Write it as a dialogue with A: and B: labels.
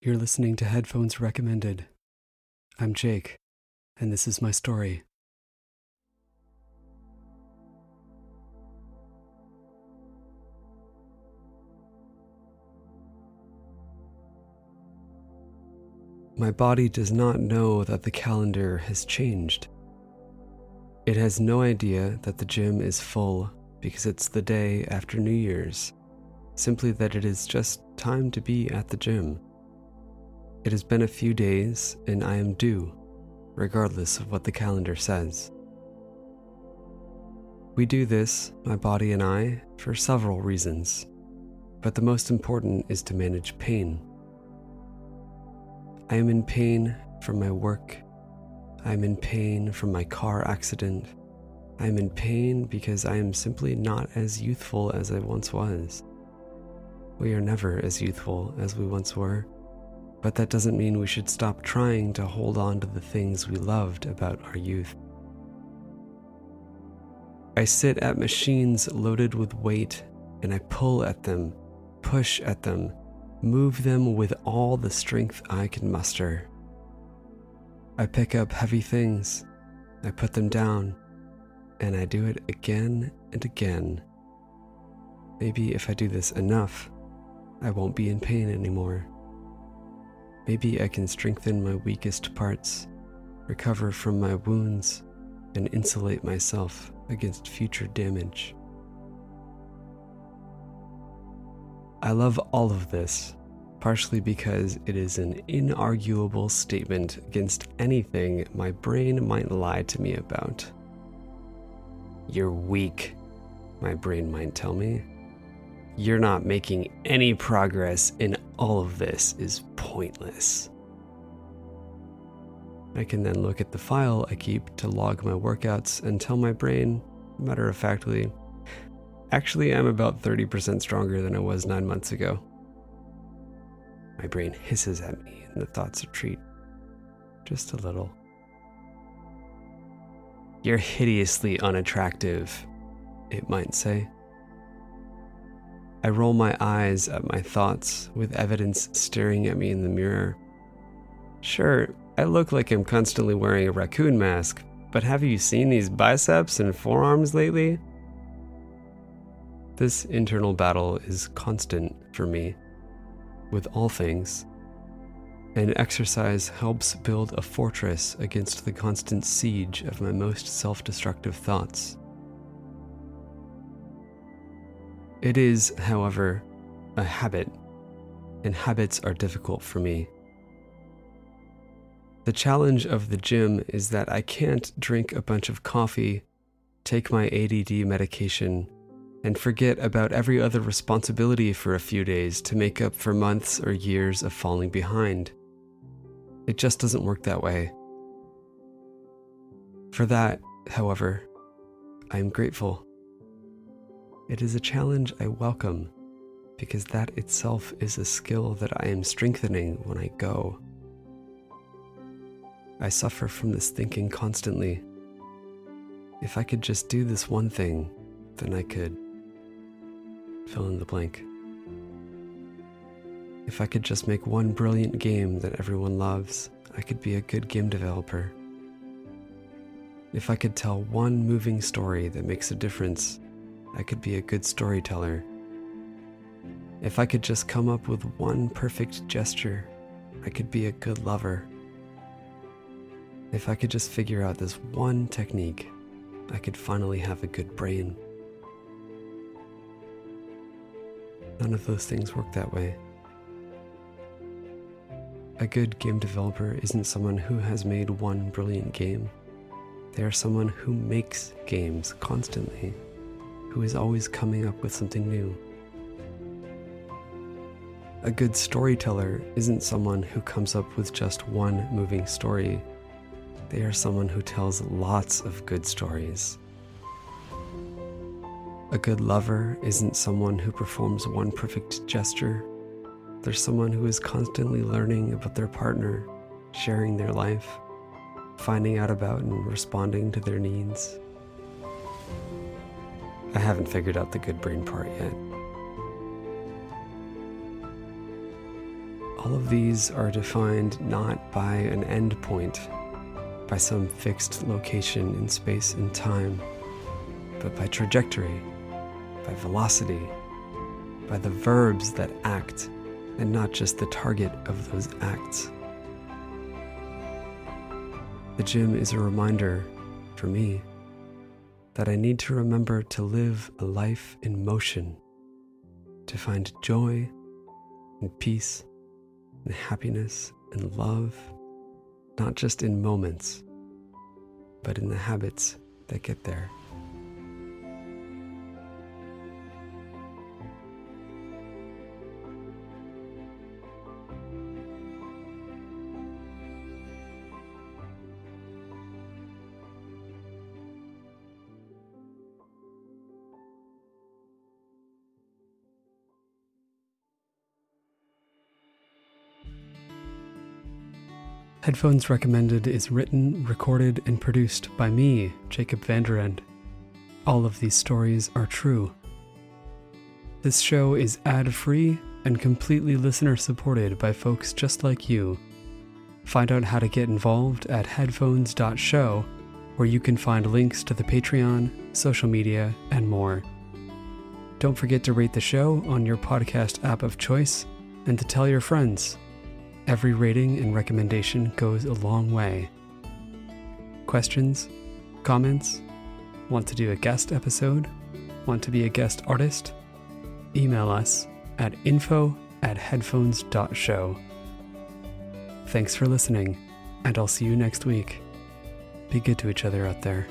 A: You're listening to Headphones Recommended. I'm Jake, and this is my story. My body does not know that the calendar has changed. It has no idea that the gym is full because it's the day after New Year's, simply that it is just time to be at the gym. It has been a few days and I am due, regardless of what the calendar says. We do this, my body and I, for several reasons, but the most important is to manage pain. I am in pain from my work. I am in pain from my car accident. I am in pain because I am simply not as youthful as I once was. We are never as youthful as we once were but that doesn't mean we should stop trying to hold on to the things we loved about our youth. I sit at machines loaded with weight and I pull at them, push at them, move them with all the strength I can muster. I pick up heavy things, I put them down, and I do it again and again. Maybe if I do this enough, I won't be in pain anymore. Maybe I can strengthen my weakest parts, recover from my wounds, and insulate myself against future damage. I love all of this, partially because it is an inarguable statement against anything my brain might lie to me about. You're weak, my brain might tell me. You're not making any progress in all of this is pointless. I can then look at the file I keep to log my workouts and tell my brain, matter of factly, actually, I'm about 30% stronger than I was nine months ago. My brain hisses at me and the thoughts retreat. Just a little. You're hideously unattractive, it might say. I roll my eyes at my thoughts with evidence staring at me in the mirror. Sure, I look like I'm constantly wearing a raccoon mask, but have you seen these biceps and forearms lately? This internal battle is constant for me, with all things, and exercise helps build a fortress against the constant siege of my most self destructive thoughts. It is, however, a habit, and habits are difficult for me. The challenge of the gym is that I can't drink a bunch of coffee, take my ADD medication, and forget about every other responsibility for a few days to make up for months or years of falling behind. It just doesn't work that way. For that, however, I am grateful. It is a challenge I welcome because that itself is a skill that I am strengthening when I go. I suffer from this thinking constantly. If I could just do this one thing, then I could fill in the blank. If I could just make one brilliant game that everyone loves, I could be a good game developer. If I could tell one moving story that makes a difference, I could be a good storyteller. If I could just come up with one perfect gesture, I could be a good lover. If I could just figure out this one technique, I could finally have a good brain. None of those things work that way. A good game developer isn't someone who has made one brilliant game. They are someone who makes games constantly who is always coming up with something new. A good storyteller isn't someone who comes up with just one moving story. They are someone who tells lots of good stories. A good lover isn't someone who performs one perfect gesture. They're someone who is constantly learning about their partner, sharing their life, finding out about and responding to their needs. I haven't figured out the good brain part yet. All of these are defined not by an end point, by some fixed location in space and time, but by trajectory, by velocity, by the verbs that act, and not just the target of those acts. The gym is a reminder, for me, that I need to remember to live a life in motion, to find joy and peace and happiness and love, not just in moments, but in the habits that get there. Headphones Recommended is written, recorded, and produced by me, Jacob Vanderend. All of these stories are true. This show is ad free and completely listener supported by folks just like you. Find out how to get involved at headphones.show, where you can find links to the Patreon, social media, and more. Don't forget to rate the show on your podcast app of choice and to tell your friends. Every rating and recommendation goes a long way. Questions? Comments? Want to do a guest episode? Want to be a guest artist? Email us at info at headphones.show. Thanks for listening, and I'll see you next week. Be good to each other out there.